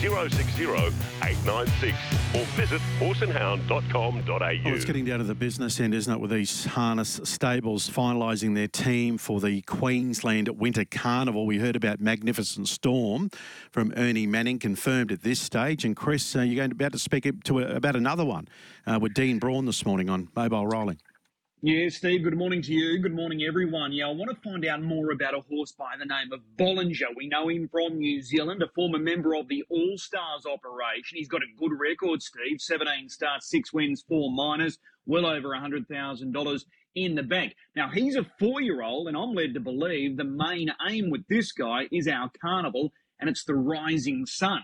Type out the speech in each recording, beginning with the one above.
060 896 or visit horseandhound.com.au. Well, it's getting down to the business end, isn't it, with these harness stables finalising their team for the Queensland Winter Carnival. We heard about Magnificent Storm from Ernie Manning, confirmed at this stage. And Chris, uh, you're going to about to speak to about another one uh, with Dean Braun this morning on Mobile Rolling. Yeah, Steve, good morning to you. Good morning, everyone. Yeah, I want to find out more about a horse by the name of Bollinger. We know him from New Zealand, a former member of the All Stars operation. He's got a good record, Steve 17 starts, six wins, four minors, well over $100,000 in the bank. Now, he's a four year old, and I'm led to believe the main aim with this guy is our carnival, and it's the rising sun.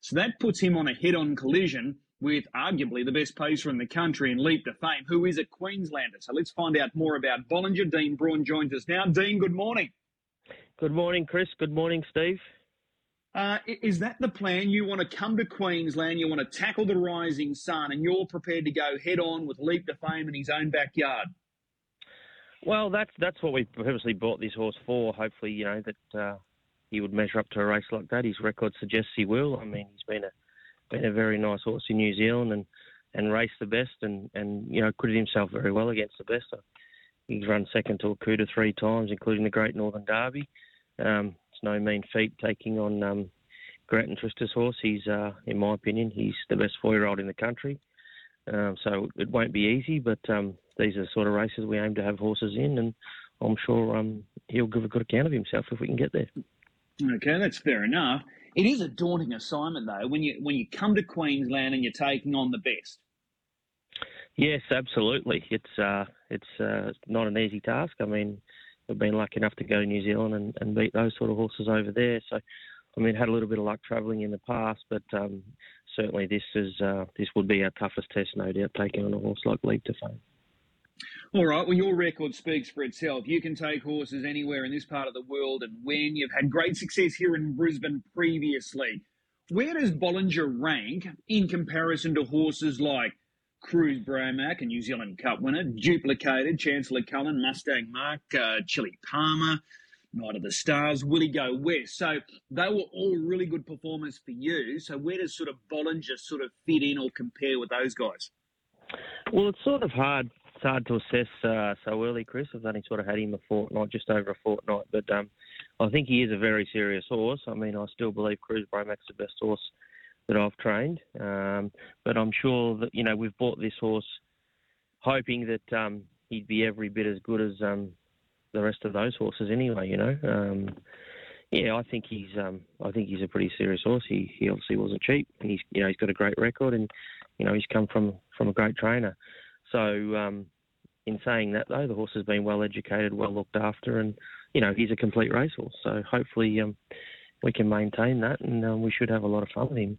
So that puts him on a head on collision with arguably the best pacer in the country and leap to fame, who is a Queenslander. So let's find out more about Bollinger. Dean Braun joins us now. Dean, good morning. Good morning, Chris. Good morning, Steve. Uh, is that the plan? You want to come to Queensland, you want to tackle the rising sun, and you're prepared to go head on with leap to fame in his own backyard? Well, that's that's what we purposely bought this horse for. Hopefully, you know that uh, he would measure up to a race like that. His record suggests he will. I mean, he's been a been a very nice horse in New Zealand and, and raced the best and, and you know acquitted himself very well against the best. He's run second to Akuta three times, including the Great Northern Derby. Um, it's no mean feat taking on um, Grattan Twister's horse. He's, uh, in my opinion, he's the best four-year-old in the country. Um, so it won't be easy, but um, these are the sort of races we aim to have horses in, and I'm sure um, he'll give a good account of himself if we can get there. Okay, that's fair enough. It is a daunting assignment, though, when you when you come to Queensland and you're taking on the best. Yes, absolutely. It's uh, it's uh, not an easy task. I mean, we've been lucky enough to go to New Zealand and, and beat those sort of horses over there. So, I mean, had a little bit of luck travelling in the past, but um, certainly this is uh, this would be our toughest test, no doubt, taking on a horse like Leap to Fame. All right. Well, your record speaks for itself. You can take horses anywhere in this part of the world and win. You've had great success here in Brisbane previously. Where does Bollinger rank in comparison to horses like Cruz Bromac, a New Zealand Cup winner, duplicated Chancellor Cullen, Mustang Mark, uh, Chili Palmer, Night of the Stars, Willie Go West. So they were all really good performers for you. So where does sort of Bollinger sort of fit in or compare with those guys? Well, it's sort of hard it's hard to assess uh, so early, Chris. I've only sort of had him a fortnight, just over a fortnight, but um, I think he is a very serious horse. I mean, I still believe Cruz Bromac's the best horse that I've trained, um, but I'm sure that you know we've bought this horse hoping that um, he'd be every bit as good as um, the rest of those horses anyway. You know, um, yeah, I think he's um, I think he's a pretty serious horse. He he obviously wasn't cheap, and he's you know he's got a great record, and you know he's come from from a great trainer. So, um, in saying that, though, the horse has been well educated, well looked after, and you know he's a complete racehorse. So hopefully um, we can maintain that, and um, we should have a lot of fun with him.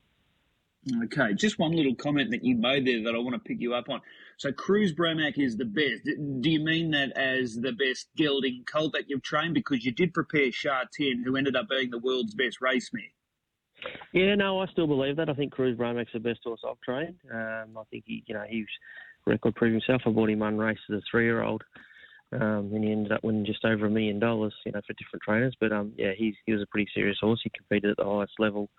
Okay, just one little comment that you made there that I want to pick you up on. So Cruz Bromac is the best. Do you mean that as the best gelding colt that you've trained? Because you did prepare Sha Tin, who ended up being the world's best race mare. Yeah, no, I still believe that. I think Cruz Bromac's the best horse I've trained. Um, I think he, you know, he's record prove himself. I bought him one race as a three-year-old, um, and he ended up winning just over a million dollars, you know, for different trainers. But um, yeah, he's he was a pretty serious horse. He competed at the highest level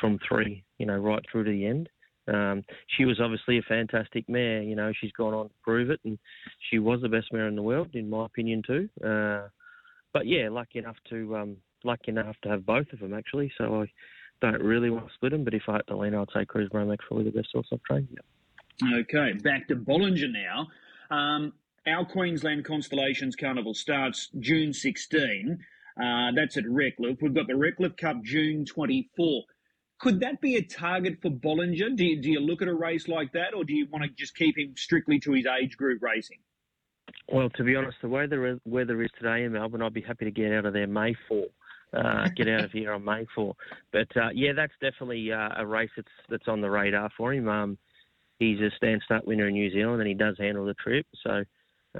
from three, you know, right through to the end. Um, she was obviously a fantastic mare. You know, she's gone on to prove it, and she was the best mare in the world, in my opinion, too. Uh, but yeah, lucky enough to um, lucky enough to have both of them actually. So I don't really want to split them, but if I had to lean, I'd say Cruz Bromac probably the best horse I've trained. Yeah. Okay, back to Bollinger now. Um, our Queensland Constellations Carnival starts June 16. Uh, that's at Redcliffe. We've got the Redcliffe Cup June 24. Could that be a target for Bollinger? Do you, do you look at a race like that, or do you want to just keep him strictly to his age group racing? Well, to be honest, the way the weather is today in Melbourne, I'd be happy to get out of there May 4. Uh, get out of here on May 4. But uh, yeah, that's definitely uh, a race that's that's on the radar for him. Um, he's a stand start winner in New Zealand and he does handle the trip. So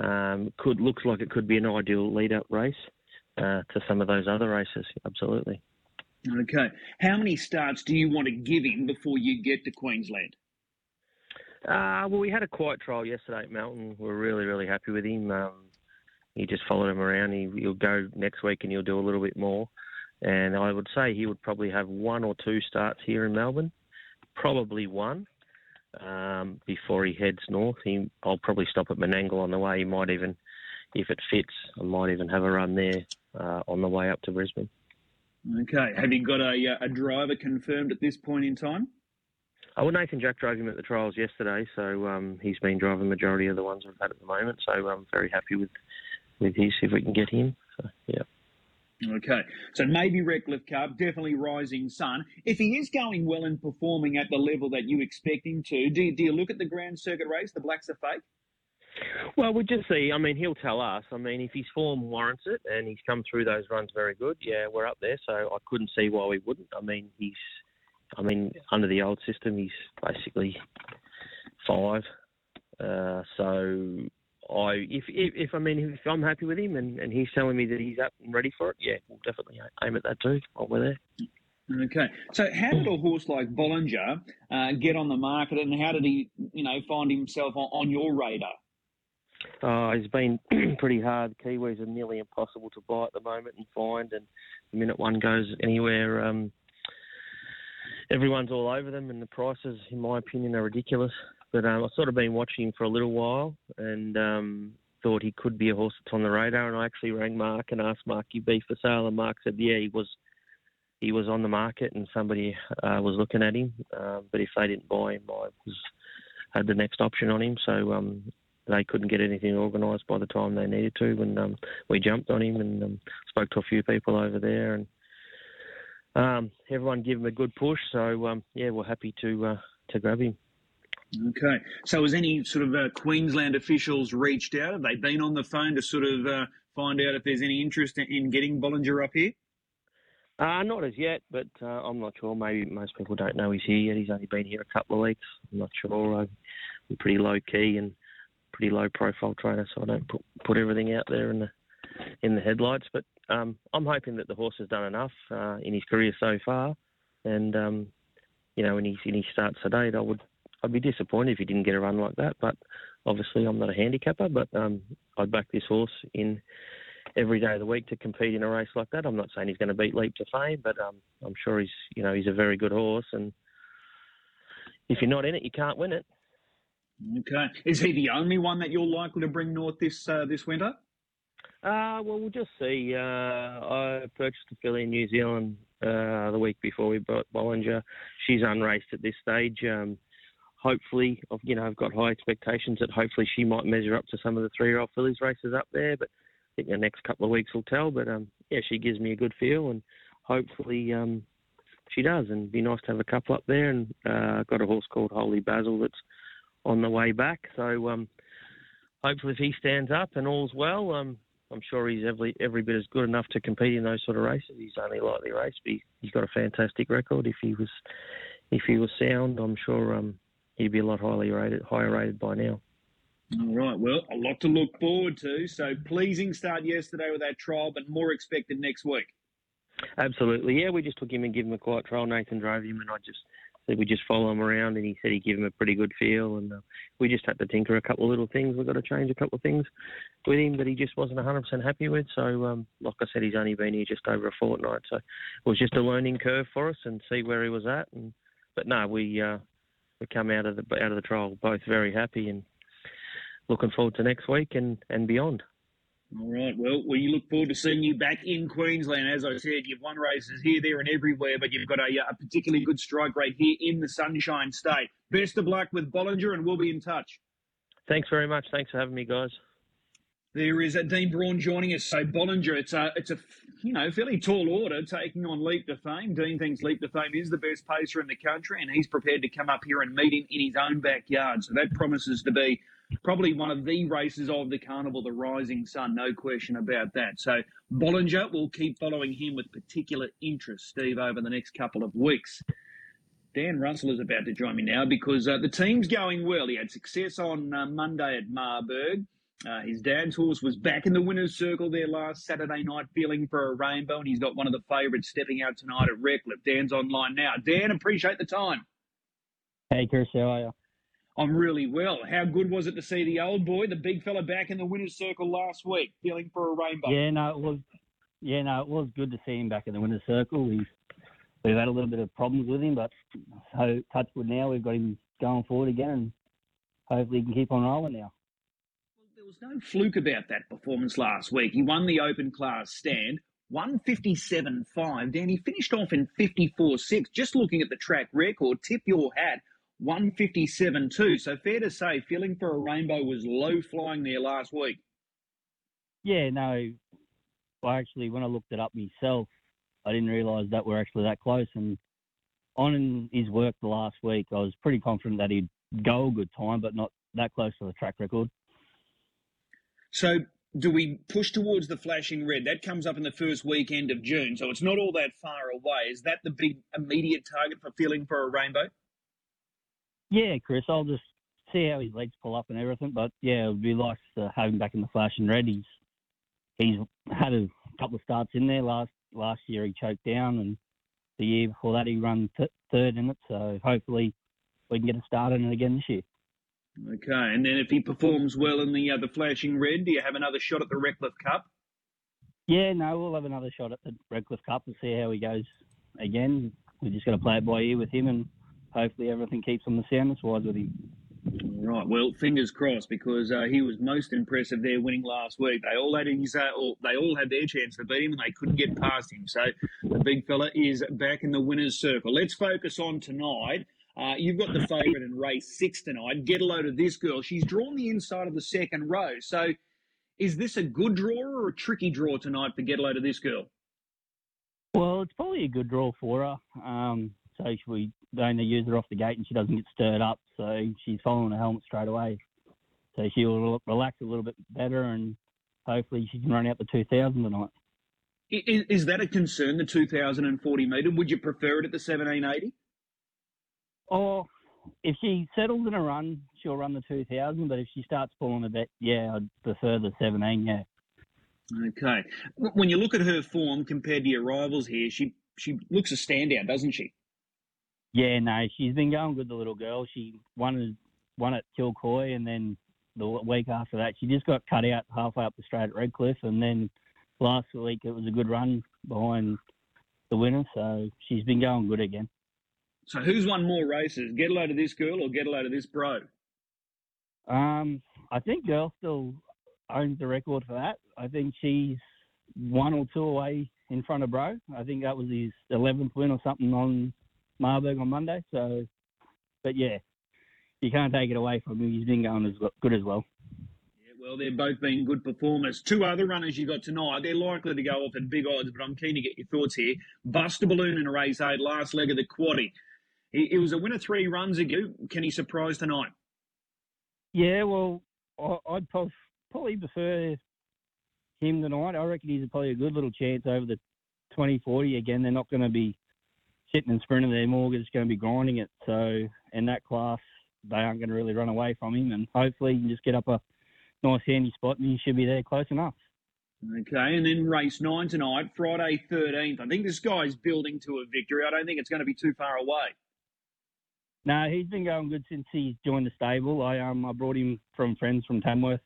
um, could looks like it could be an ideal lead up race uh, to some of those other races. Absolutely. Okay. How many starts do you want to give him before you get to Queensland? Uh, well, we had a quiet trial yesterday at Melton. We are really, really happy with him. Um, he just followed him around. He, he'll go next week and he'll do a little bit more. And I would say he would probably have one or two starts here in Melbourne, probably one, um, before he heads north. He, I'll probably stop at Menangle on the way. He might even, if it fits, I might even have a run there uh, on the way up to Brisbane. Okay. Have you got a, uh, a driver confirmed at this point in time? Oh, well, Nathan Jack drove him at the trials yesterday, so um, he's been driving the majority of the ones we've had at the moment. So I'm very happy with with his if we can get him. So yeah. Okay, so maybe Redcliffe Cup, definitely Rising Sun. If he is going well and performing at the level that you expect him to, do you, do you look at the Grand Circuit race, the Blacks A Fake? Well, we'll just see. I mean, he'll tell us. I mean, if his form warrants it and he's come through those runs very good, yeah, we're up there. So I couldn't see why we wouldn't. I mean, he's, I mean, under the old system, he's basically five. Uh, so I, if, if, if I mean, if I'm happy with him and, and he's telling me that he's up and ready for it, yeah, we'll definitely aim at that too while we're there. Okay, so how did a horse like Bollinger uh, get on the market, and how did he, you know, find himself on, on your radar? Uh, it's been pretty hard. Kiwis are nearly impossible to buy at the moment and find, and the minute one goes anywhere, um, everyone's all over them, and the prices, in my opinion, are ridiculous. But um, I've sort of been watching him for a little while, and um, thought he could be a horse that's on the radar. And I actually rang Mark and asked Mark, "You be for sale?" And Mark said, "Yeah, he was." He was on the market, and somebody uh, was looking at him. Uh, but if they didn't buy him, I was had the next option on him. So um, they couldn't get anything organised by the time they needed to. And um, we jumped on him and um, spoke to a few people over there, and um, everyone gave him a good push. So um, yeah, we're happy to uh, to grab him. Okay. So has any sort of uh, Queensland officials reached out? Have they been on the phone to sort of uh, find out if there's any interest in getting Bollinger up here? Uh, not as yet, but uh, I'm not sure. Maybe most people don't know he's here yet. He's only been here a couple of weeks. I'm not sure. I'm pretty low key and pretty low profile trainer, so I don't put, put everything out there in the in the headlights. But um, I'm hoping that the horse has done enough uh, in his career so far, and um, you know, in his in his starts today, I would I'd be disappointed if he didn't get a run like that. But obviously, I'm not a handicapper, but um, I'd back this horse in every day of the week to compete in a race like that. I'm not saying he's going to beat Leap to Fame, but um, I'm sure he's you know he's a very good horse, and if you're not in it, you can't win it. Okay. Is he the only one that you're likely to bring north this uh, this winter? Uh, well, we'll just see. Uh, I purchased a filly in New Zealand uh, the week before we bought Bollinger. She's unraced at this stage. Um, hopefully, you know, I've got high expectations that hopefully she might measure up to some of the three-year-old fillies races up there. But I think the next couple of weeks will tell. But um, yeah, she gives me a good feel, and hopefully um, she does. And be nice to have a couple up there. And uh, I've got a horse called Holy Basil that's on the way back. So um, hopefully, if he stands up and all's well, um, I'm sure he's every every bit as good enough to compete in those sort of races. He's only lightly raced, but he's got a fantastic record. If he was if he was sound, I'm sure um, he'd be a lot highly rated, higher rated by now. All right. Well, a lot to look forward to. So pleasing start yesterday with that trial, but more expected next week. Absolutely. Yeah, we just took him and gave him a quiet trial. Nathan drove him, and I just said we just follow him around, and he said he'd give him a pretty good feel. And uh, we just had to tinker a couple of little things. We've got to change a couple of things with him that he just wasn't 100% happy with. So, um, like I said, he's only been here just over a fortnight. So it was just a learning curve for us and see where he was at. And But no, we uh, we come out of the out of the trial both very happy and looking forward to next week and, and beyond. All right. Well, we look forward to seeing you back in Queensland. As I said, you've won races here, there, and everywhere, but you've got a, a particularly good strike rate here in the Sunshine State. Best of luck with Bollinger, and we'll be in touch. Thanks very much. Thanks for having me, guys. There is a Dean Braun joining us. So Bollinger, it's a it's a you know fairly tall order taking on Leap to Fame. Dean thinks Leap to Fame is the best pacer in the country, and he's prepared to come up here and meet him in his own backyard. So that promises to be probably one of the races of the carnival, the Rising Sun, no question about that. So Bollinger will keep following him with particular interest, Steve, over the next couple of weeks. Dan Russell is about to join me now because uh, the team's going well. He had success on uh, Monday at Marburg. Uh, his dad's horse was back in the winner's circle there last Saturday night, feeling for a rainbow, and he's got one of the favourites stepping out tonight at Redcliffe. Dan's online now. Dan, appreciate the time. Hey, Chris, how are you? I'm really well. How good was it to see the old boy, the big fella, back in the winner's circle last week, feeling for a rainbow? Yeah, no, it was. Yeah, no, it was good to see him back in the winner's circle. We've we've had a little bit of problems with him, but so touch wood now we've got him going forward again, and hopefully he can keep on rolling now. There was no fluke about that performance last week. He won the open class stand. 157.5. Dan, he finished off in 54.6. Just looking at the track record, tip your hat, 157.2. So fair to say, feeling for a rainbow was low flying there last week. Yeah, no, I actually, when I looked it up myself, I didn't realise that we're actually that close. And on his work the last week, I was pretty confident that he'd go a good time, but not that close to the track record. So do we push towards the flashing red? That comes up in the first weekend of June, so it's not all that far away. Is that the big immediate target for feeling for a rainbow? Yeah, Chris, I'll just see how his legs pull up and everything. But yeah, it would be nice to have him back in the flashing red. He's he's had a couple of starts in there last last year. He choked down, and the year before that he ran th- third in it. So hopefully we can get a start in it again this year. Okay, and then if he performs well in the uh, the flashing red, do you have another shot at the Redcliffe Cup? Yeah, no, we'll have another shot at the Redcliffe Cup and see how he goes again. We're just got to play it by ear with him, and hopefully everything keeps on the soundness wise with him. Right. Well, fingers crossed because uh, he was most impressive there winning last week. They all had his, uh, or they all had their chance to beat him, and they couldn't get past him. So the big fella is back in the winners' circle. Let's focus on tonight. Uh, you've got the favourite in race six tonight. Get a load of this girl. She's drawn the inside of the second row. So is this a good draw or a tricky draw tonight for get a load of this girl? Well, it's probably a good draw for her. Um, so we don't use her off the gate and she doesn't get stirred up. So she's following the helmet straight away. So she'll relax a little bit better and hopefully she can run out the 2000 tonight. Is, is that a concern, the 2040 metre? Would you prefer it at the 1780? Or if she settles in a run, she'll run the 2000. But if she starts pulling a bit, yeah, I'd prefer the 17. Yeah. Okay. When you look at her form compared to your rivals here, she she looks a standout, doesn't she? Yeah, no, she's been going good. The little girl. She won won at Kilcoy, and then the week after that, she just got cut out halfway up the straight at Redcliffe, and then last week it was a good run behind the winner. So she's been going good again. So who's won more races? Get a load of this girl or get a load of this bro? Um, I think girl still owns the record for that. I think she's one or two away in front of bro. I think that was his 11th win or something on Marburg on Monday. So, but yeah, you can't take it away from him. He's been going as good as well. Yeah, well, they've both been good performers. Two other runners you got tonight. They're likely to go off at big odds, but I'm keen to get your thoughts here. Buster Balloon in a race eight, last leg of the quaddy. He, he was a winner three runs ago. Can he surprise tonight? Yeah, well, I'd probably prefer him tonight. I reckon he's probably a good little chance over the 2040. Again, they're not going to be sitting and sprinting there more. They're just going to be grinding it. So in that class, they aren't going to really run away from him. And hopefully, he can just get up a nice handy spot and he should be there close enough. Okay, and then race nine tonight, Friday 13th. I think this guy's building to a victory. I don't think it's going to be too far away. No, he's been going good since he's joined the stable. I um I brought him from friends from Tamworth,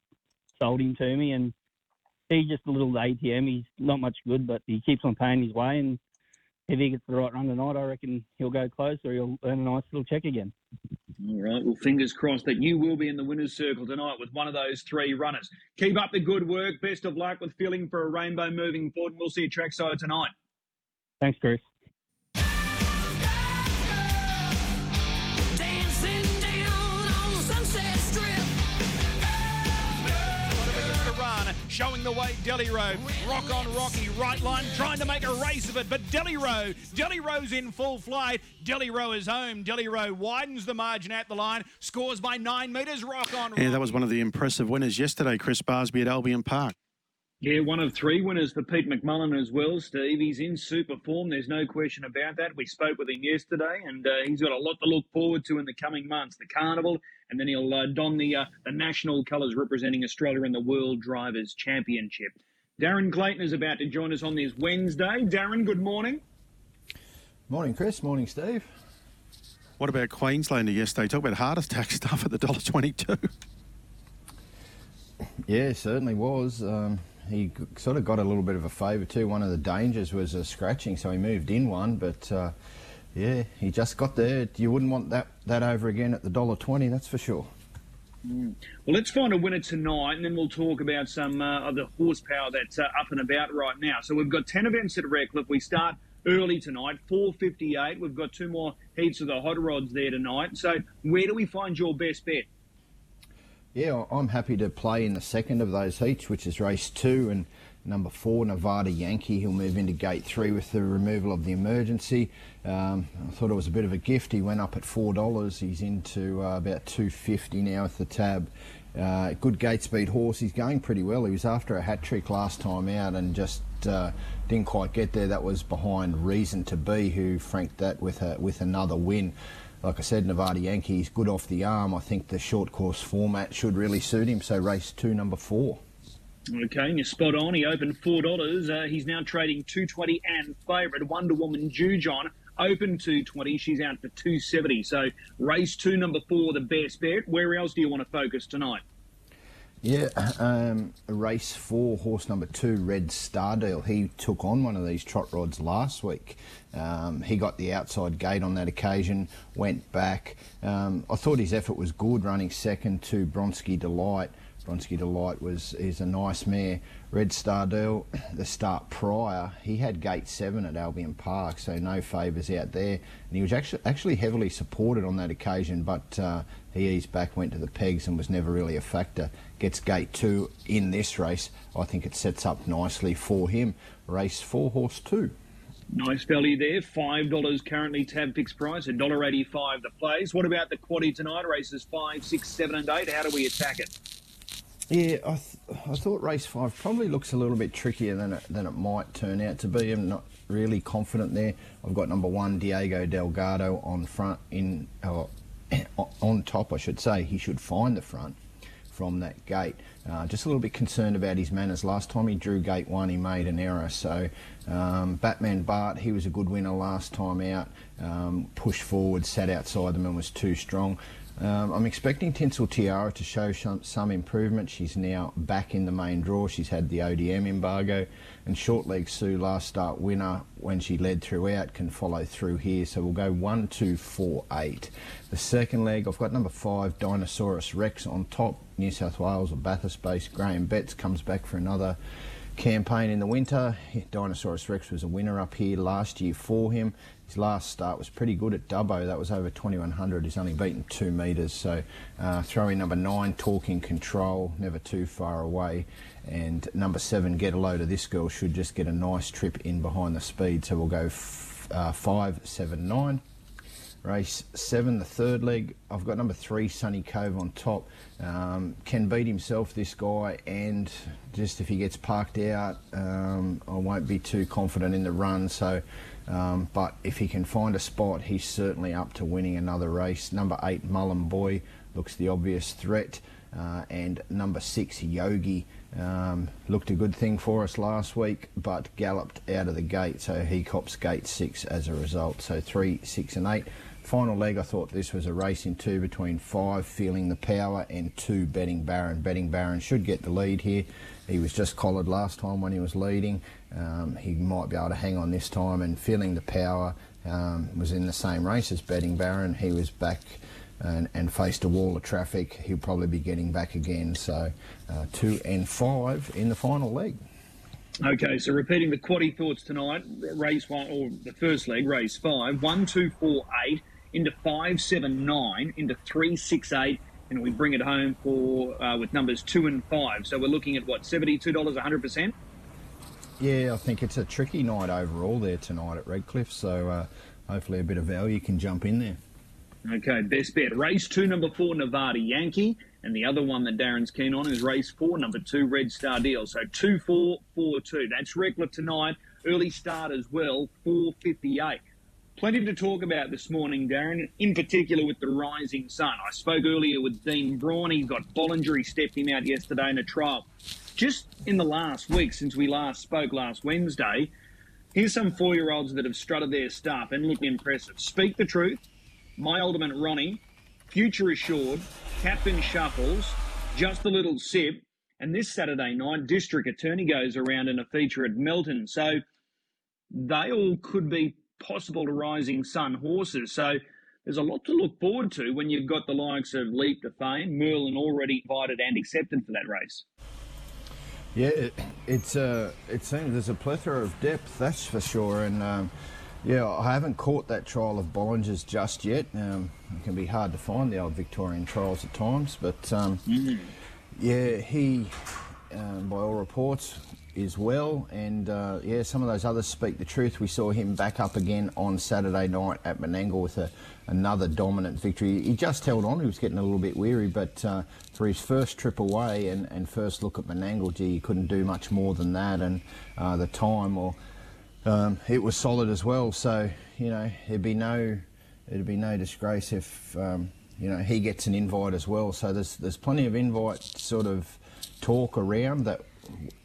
sold him to me, and he's just a little ATM. He's not much good, but he keeps on paying his way. And if he gets the right run tonight, I reckon he'll go close or he'll earn a nice little check again. All right. Well, fingers crossed that you will be in the winners' circle tonight with one of those three runners. Keep up the good work. Best of luck with feeling for a rainbow moving forward. We'll see you trackside tonight. Thanks, Chris. Showing the way Delhi Road. Rock on Rocky, right line, trying to make a race of it, but Delhi Road, Delhi Ro's in full flight. Delhi Row is home. Delhi Row widens the margin at the line, scores by nine metres. Rock on. Yeah, that was one of the impressive winners yesterday, Chris Barsby at Albion Park. Yeah, one of three winners for Pete McMullen as well, Steve. He's in super form. There's no question about that. We spoke with him yesterday, and uh, he's got a lot to look forward to in the coming months. The carnival, and then he'll uh, don the uh, the national colours representing Australia in the World Drivers' Championship. Darren Clayton is about to join us on this Wednesday. Darren, good morning. Morning, Chris. Morning, Steve. What about Queenslander yesterday? Talk about heart attack stuff at the dollar twenty-two. Yeah, certainly was. Um, he sort of got a little bit of a favour too. One of the dangers was a scratching, so he moved in one. But uh, yeah, he just got there. You wouldn't want that that over again at the dollar twenty, that's for sure. Mm. Well, let's find a winner tonight, and then we'll talk about some uh, of the horsepower that's uh, up and about right now. So we've got ten events at Redcliffe. We start early tonight, four fifty-eight. We've got two more heats of the hot rods there tonight. So where do we find your best bet? Yeah, I'm happy to play in the second of those heats, which is race two, and number four, Nevada Yankee. He'll move into gate three with the removal of the emergency. Um, I thought it was a bit of a gift. He went up at four dollars. He's into uh, about two fifty now with the tab. Uh, good gate speed horse. He's going pretty well. He was after a hat trick last time out and just uh, didn't quite get there. That was behind Reason to Be, who franked that with a, with another win like I said, Nevada Yankees, good off the arm. I think the short course format should really suit him. So race two, number four. Okay, you're spot on. He opened four dollars. Uh, he's now trading two twenty and favourite Wonder Woman Jujon open two twenty. She's out for two seventy. So race two, number four, the best bet. Where else do you want to focus tonight? Yeah, um, race four, horse number two, Red Stardeal. He took on one of these trot rods last week. Um, he got the outside gate on that occasion, went back. Um, I thought his effort was good, running second to Bronsky Delight. Bronsky Delight was is a nice mare. Red Stardeal, the start prior, he had gate seven at Albion Park, so no favours out there. And he was actually actually heavily supported on that occasion, but uh, he eased back, went to the pegs, and was never really a factor. Gets gate two in this race. I think it sets up nicely for him. Race four, horse two. Nice value there. Five dollars currently tab fixed price. A dollar eighty-five the place. What about the quaddy tonight? Races five, six, seven, and eight. How do we attack it? Yeah, I, th- I thought race five probably looks a little bit trickier than it, than it might turn out to be. I'm not really confident there. I've got number one Diego Delgado on front in uh, on top, I should say. He should find the front from that gate. Uh, just a little bit concerned about his manners. Last time he drew gate one, he made an error. So um, Batman Bart, he was a good winner last time out. Um, pushed forward, sat outside them and was too strong. Um, I'm expecting Tinsel Tiara to show some, improvement. She's now back in the main draw. She's had the ODM embargo. And Short Leg Sue, last start winner, when she led throughout, can follow through here. So we'll go one, two, four, eight. The second leg, I've got number five, Dinosaurus Rex on top. New South Wales or Bathurst based. Graham Betts comes back for another campaign in the winter. Dinosaurus Rex was a winner up here last year for him. His last start was pretty good at Dubbo. That was over 2100. He's only beaten two metres. So uh, throw in number nine, Talking Control, never too far away. And number seven, Get a Load of This Girl, should just get a nice trip in behind the speed. So we'll go uh, five, seven, nine. Race seven, the third leg. I've got number three, Sunny Cove on top. Um, can beat himself, this guy, and just if he gets parked out, um, I won't be too confident in the run. So, um, but if he can find a spot, he's certainly up to winning another race. Number eight, Mullen Boy, looks the obvious threat. Uh, and number six, Yogi, um, looked a good thing for us last week, but galloped out of the gate, so he cops gate six as a result. So three, six, and eight. Final leg, I thought this was a race in two between five, feeling the power, and two, betting Baron. Betting Baron should get the lead here. He was just collared last time when he was leading. Um, he might be able to hang on this time, and feeling the power um, was in the same race as Betting Baron. He was back and, and, faced a wall of traffic. He'll probably be getting back again. So uh, two and five in the final leg. Okay, so repeating the quaddy thoughts tonight, race one or the first leg, race five, one, two, four, eight into 579, into 368, and we bring it home for uh, with numbers two and five. So we're looking at what, $72, 100%? Yeah, I think it's a tricky night overall there tonight at Redcliffe. So uh, hopefully a bit of value can jump in there. Okay, best bet. Race two, number four, Nevada Yankee. And the other one that Darren's keen on is race four, number two, Red Star Deal. So two, four, four, two. That's Redcliffe tonight. Early start as well, 458. Plenty to talk about this morning, Darren, in particular with the rising sun. I spoke earlier with Dean Braun. He's got Bollinger. He stepped him out yesterday in a trial. Just in the last week, since we last spoke last Wednesday, here's some four year olds that have strutted their stuff and look impressive. Speak the truth. My Ultimate Ronnie, Future Assured, Captain Shuffles, Just a Little Sip, and this Saturday night, District Attorney goes around in a feature at Melton. So they all could be possible to Rising Sun horses. So there's a lot to look forward to when you've got the likes of Leap to Fame, Merlin already invited and accepted for that race. Yeah, it, it's uh, it seems there's a plethora of depth, that's for sure. And um, yeah, I haven't caught that trial of Bollinger's just yet. Um, it can be hard to find the old Victorian trials at times, but um, mm. yeah, he, um, by all reports, is well. And uh, yeah, some of those others speak the truth. We saw him back up again on Saturday night at Menangle with a, another dominant victory. He just held on. He was getting a little bit weary, but uh, for his first trip away and, and first look at Menangle, gee, he couldn't do much more than that. And uh, the time, or um, it was solid as well. So you know, there'd be no, it'd be no disgrace if. Um, you know, he gets an invite as well. So there's there's plenty of invite sort of talk around that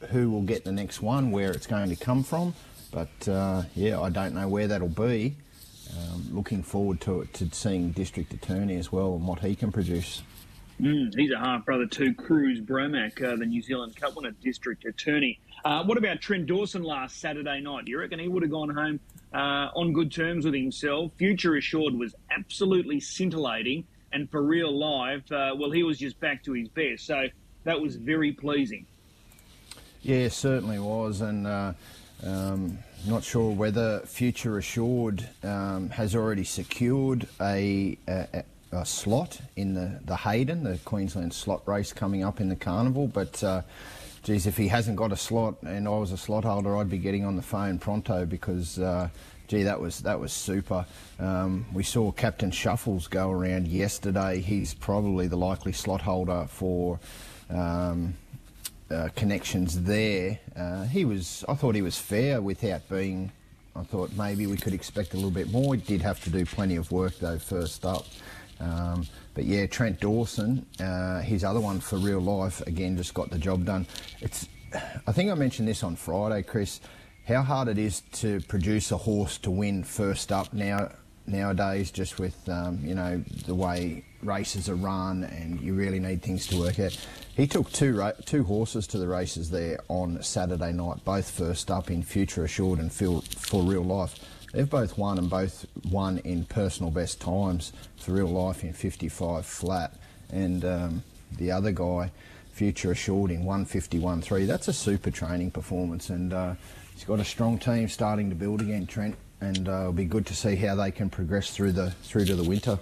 who will get the next one, where it's going to come from. But uh, yeah, I don't know where that'll be. Um, looking forward to it, to seeing District Attorney as well and what he can produce. Mm, he's a half brother to Cruz Bromac, uh, the New Zealand Cup winner, District Attorney. Uh, what about Trent Dawson last Saturday night? Do you reckon he would have gone home uh, on good terms with himself? Future Assured was absolutely scintillating, and for real life, uh, well, he was just back to his best. So that was very pleasing. Yeah, certainly was, and uh, um, not sure whether Future Assured um, has already secured a, a, a, slot in the, the Hayden, the Queensland slot race coming up in the carnival, but. Uh, geez, if he hasn't got a slot and I was a slot holder, I'd be getting on the phone pronto because, uh, gee, that was that was super. Um, we saw Captain Shuffles go around yesterday. He's probably the likely slot holder for um, uh, connections there. Uh, he was, I thought he was fair without being. I thought maybe we could expect a little bit more. He did have to do plenty of work though first up. Um, but yeah, Trent Dawson, uh, his other one for real life, again just got the job done. It's, I think I mentioned this on Friday, Chris. How hard it is to produce a horse to win first up now nowadays, just with um, you know the way races are run, and you really need things to work out. He took two two horses to the races there on Saturday night, both first up in Future Assured and for, for Real Life. They've both won and both won in personal best times for Real Life in 55 flat, and um, the other guy, Future Assured in 151.3. That's a super training performance, and uh, he's got a strong team starting to build again, Trent, and uh, it'll be good to see how they can progress through the through to the winter.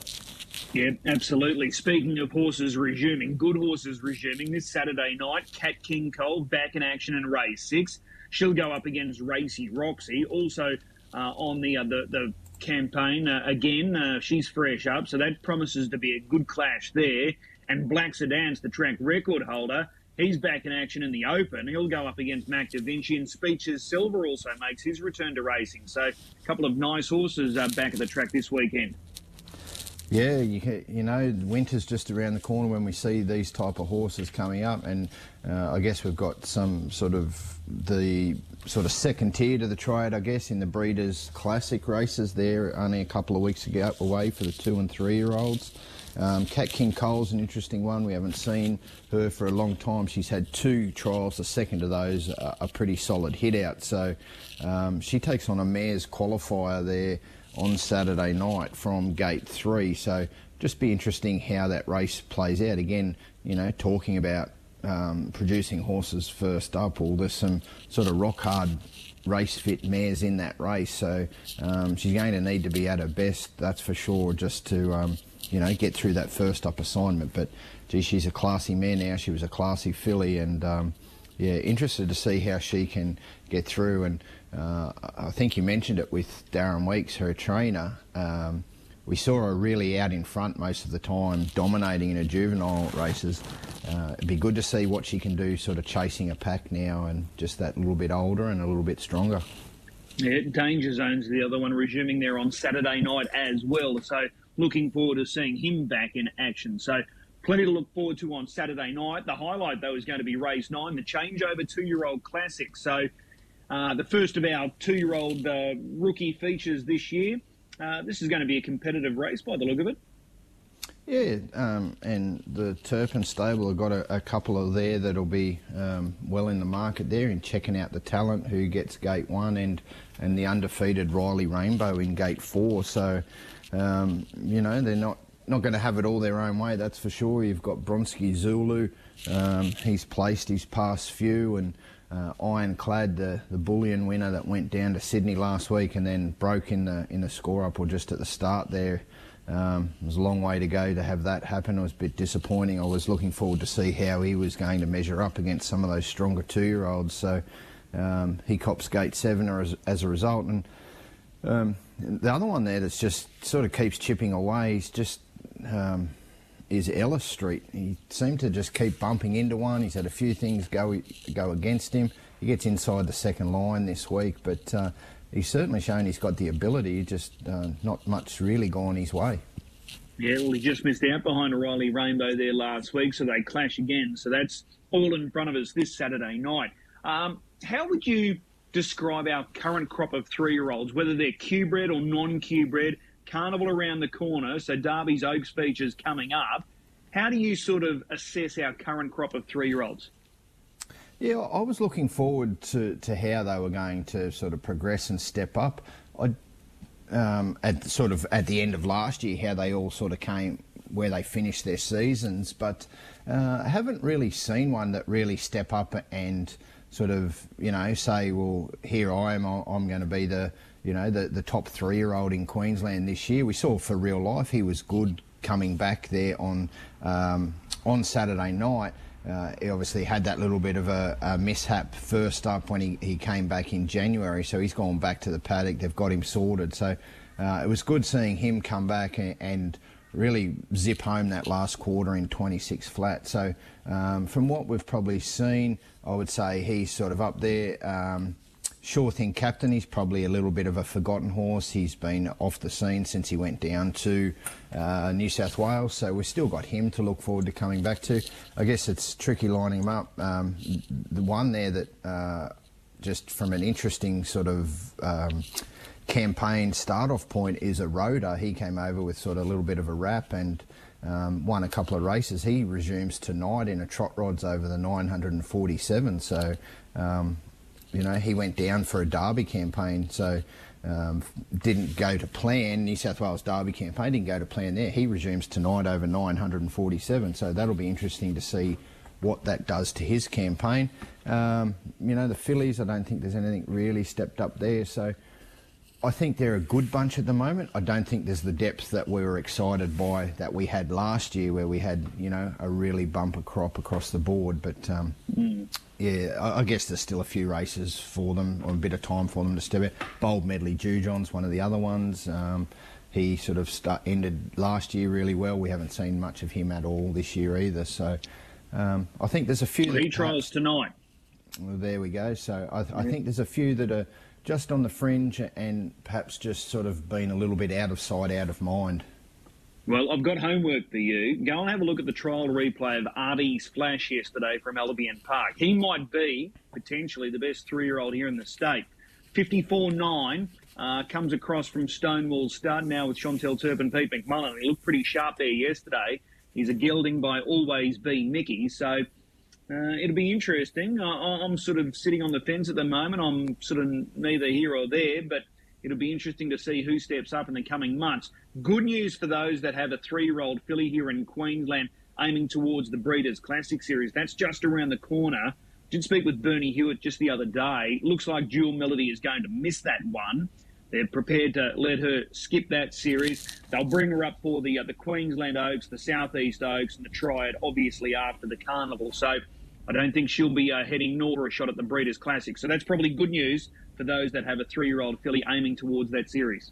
Yeah, absolutely. Speaking of horses resuming, good horses resuming this Saturday night. Cat King Cole back in action in race six. She'll go up against Racy Roxy. Also uh, on the, uh, the the campaign uh, again, uh, she's fresh up, so that promises to be a good clash there. And Black Sedan's the track record holder. He's back in action in the Open. He'll go up against Mac Da Vinci, and Speeches Silver also makes his return to racing. So a couple of nice horses uh, back at the track this weekend. Yeah, you, you know, winter's just around the corner when we see these type of horses coming up, and uh, I guess we've got some sort of the sort of second tier to the triad, I guess, in the Breeders' Classic races. There, only a couple of weeks ago away for the two and three year olds. Um, Cat King Cole's an interesting one. We haven't seen her for a long time. She's had two trials. The second of those are a pretty solid hit out. So um, she takes on a mare's qualifier there on Saturday night from gate three. So just be interesting how that race plays out. Again, you know, talking about um, producing horses first up, well, there's some sort of rock hard race fit mares in that race. So um, she's going to need to be at her best, that's for sure, just to, um, you know, get through that first up assignment. But gee, she's a classy mare now. She was a classy filly and, um, yeah, interested to see how she can get through. And uh, I think you mentioned it with Darren Weeks, her trainer. Um, we saw her really out in front most of the time, dominating in her juvenile races. Uh, it'd be good to see what she can do, sort of chasing a pack now, and just that little bit older and a little bit stronger. Yeah, Danger Zone's the other one resuming there on Saturday night as well. So looking forward to seeing him back in action. So plenty to look forward to on Saturday night. The highlight though is going to be race nine, the changeover two-year-old classic. So uh, the first of our two-year-old uh, rookie features this year. Uh, this is going to be a competitive race by the look of it. Yeah, um, and the Turpin stable have got a, a couple of there that'll be um, well in the market there in checking out the talent who gets gate one and and the undefeated Riley Rainbow in gate four. So, um, you know, they're not not going to have it all their own way, that's for sure. You've got Bronski Zulu, um, he's placed his past few, and uh, Ironclad, the, the bullion winner that went down to Sydney last week and then broke in the in the score up or just at the start there. Um, it was a long way to go to have that happen. It was a bit disappointing. I was looking forward to see how he was going to measure up against some of those stronger two-year-olds. So um, he cops gate seven as, as a result. And um, the other one there that's just sort of keeps chipping away is just um, is Ellis Street. He seemed to just keep bumping into one. He's had a few things go go against him. He gets inside the second line this week, but uh, he's certainly shown he's got the ability. Just uh, not much really gone his way. Yeah, well, he just missed out behind Riley Rainbow there last week, so they clash again. So that's all in front of us this Saturday night. Um, how would you describe our current crop of three-year-olds, whether they're Q-bred or non-Q-bred? Carnival around the corner, so Derby's Oaks features coming up. How do you sort of assess our current crop of three-year-olds? Yeah, I was looking forward to, to how they were going to sort of progress and step up. I, um, at sort of at the end of last year, how they all sort of came where they finished their seasons, but uh, I haven't really seen one that really step up and sort of, you know, say, well, here I am, I'm going to be the, you know, the, the top three year old in Queensland this year. We saw for real life he was good coming back there on, um, on Saturday night. Uh, he obviously had that little bit of a, a, mishap first up when he, he came back in January, so he's gone back to the paddock. They've got him sorted. So uh, it was good seeing him come back and, and really zip home that last quarter in 26 flat. So um, from what we've probably seen, I would say he's sort of up there. Um, sure thing captain. He's probably a little bit of a forgotten horse. He's been off the scene since he went down to uh, New South Wales, so we've still got him to look forward to coming back to. I guess it's tricky lining him up. Um, the one there that uh, just from an interesting sort of um, campaign start-off point is a Rhoda. He came over with sort of a little bit of a wrap and um, won a couple of races. He resumes tonight in a trot rods over the 947. So, um, you know, he went down for a Derby campaign. So, um, didn't go to plan. New South Wales Derby campaign didn't go to plan there. He resumes tonight over 947. So that'll be interesting to see what that does to his campaign. Um, you know, the fillies, I don't think there's anything really stepped up there. So I think they're a good bunch at the moment. I don't think there's the depth that we were excited by that we had last year, where we had you know a really bumper crop across the board. But um, mm. yeah, I, I, guess there's still a few races for them, or a bit of time for them to step out. Bold Medley Jujon's one of the other ones. Um, he sort of start, ended last year really well. We haven't seen much of him at all this year either. So um, I think there's a few. He trials tonight. Well, there we go. So I, I think there's a few that are just on the fringe and perhaps just sort of been a little bit out of sight, out of mind? Well, I've got homework for you. Go and have a look at the trial replay of Artie's flash yesterday from Albion Park. He might be potentially the best three-year-old here in the state. 54-9 uh, comes across from Stonewall Stud now with Chantel Turpin, Pete McMullen. He looked pretty sharp there yesterday. He's a gelding by Always B Miki, so uh, it'll be interesting. I, am sort of sitting on the fence at the moment. I'm sort of neither here or there, but it'll be interesting to see who steps up in the coming months. Good news for those that have a three-year-old filly here in Queensland aiming towards the Breeders' Classic Series. That's just around the corner. Did speak with Bernie Hewitt just the other day. Looks like Dual Melody is going to miss that one. They're prepared to let her skip that series. They'll bring her up for the uh, the Queensland Oaks, the Southeast Oaks, and the Triad, obviously after the Carnival. So I don't think she'll be uh, heading north for a shot at the Breeders' Classic. So that's probably good news for those that have a three-year-old filly aiming towards that series.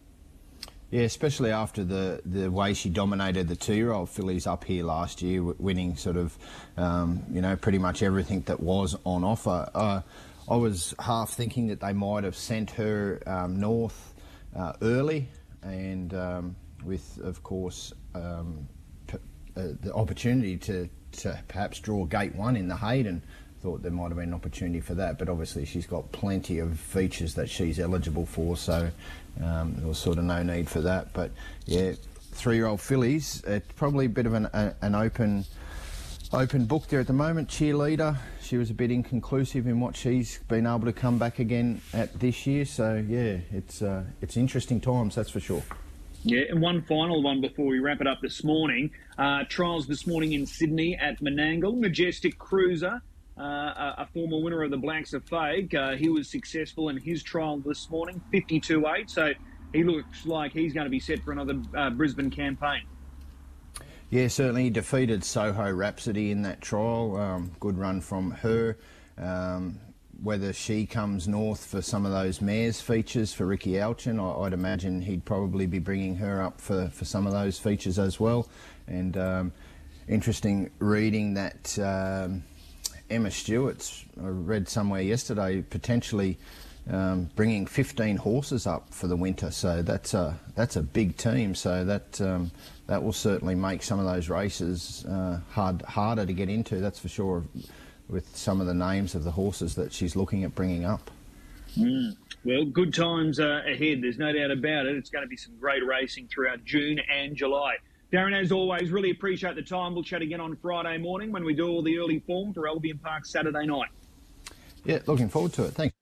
Yeah, especially after the, the way she dominated the two-year-old fillies up here last year, winning sort of, um, you know, pretty much everything that was on offer. Uh, I was half thinking that they might have sent her um, north uh, early, and um, with, of course, um, uh, the opportunity to, to perhaps draw gate one in the Hayden thought there might have been an opportunity for that, but obviously she's got plenty of features that she's eligible for, so um, there was sort of no need for that. But yeah, three-year-old fillies, it's probably a bit of an, a, an open open book there at the moment. Cheerleader, she was a bit inconclusive in what she's been able to come back again at this year. So yeah, it's uh, it's interesting times, that's for sure. Yeah, and one final one before we wrap it up this morning. Uh, trials this morning in Sydney at Menangle. Majestic Cruiser uh, a former winner of the Blacks A Fake. Uh, he was successful in his trial this morning, 52-8. So he looks like he's going to be set for another uh, Brisbane campaign. Yeah, certainly he defeated Soho Rhapsody in that trial. Um, good run from her. Um, whether she comes north for some of those mares features for Ricky Alchin, I, would imagine he'd probably be bringing her up for, for some of those features as well. And um, interesting reading that um, Emma Stewart's, I read somewhere yesterday, potentially um, bringing 15 horses up for the winter. So that's a that's a big team. So that um, that will certainly make some of those races uh, hard harder to get into. That's for sure. With some of the names of the horses that she's looking at bringing up. Mm. Well, good times uh, ahead. There's no doubt about it. It's going to be some great racing throughout June and July. Darren, as always, really appreciate the time. We'll chat again on Friday morning when we do all the early form for Albion Park Saturday night. Yeah, looking forward to it. Thanks.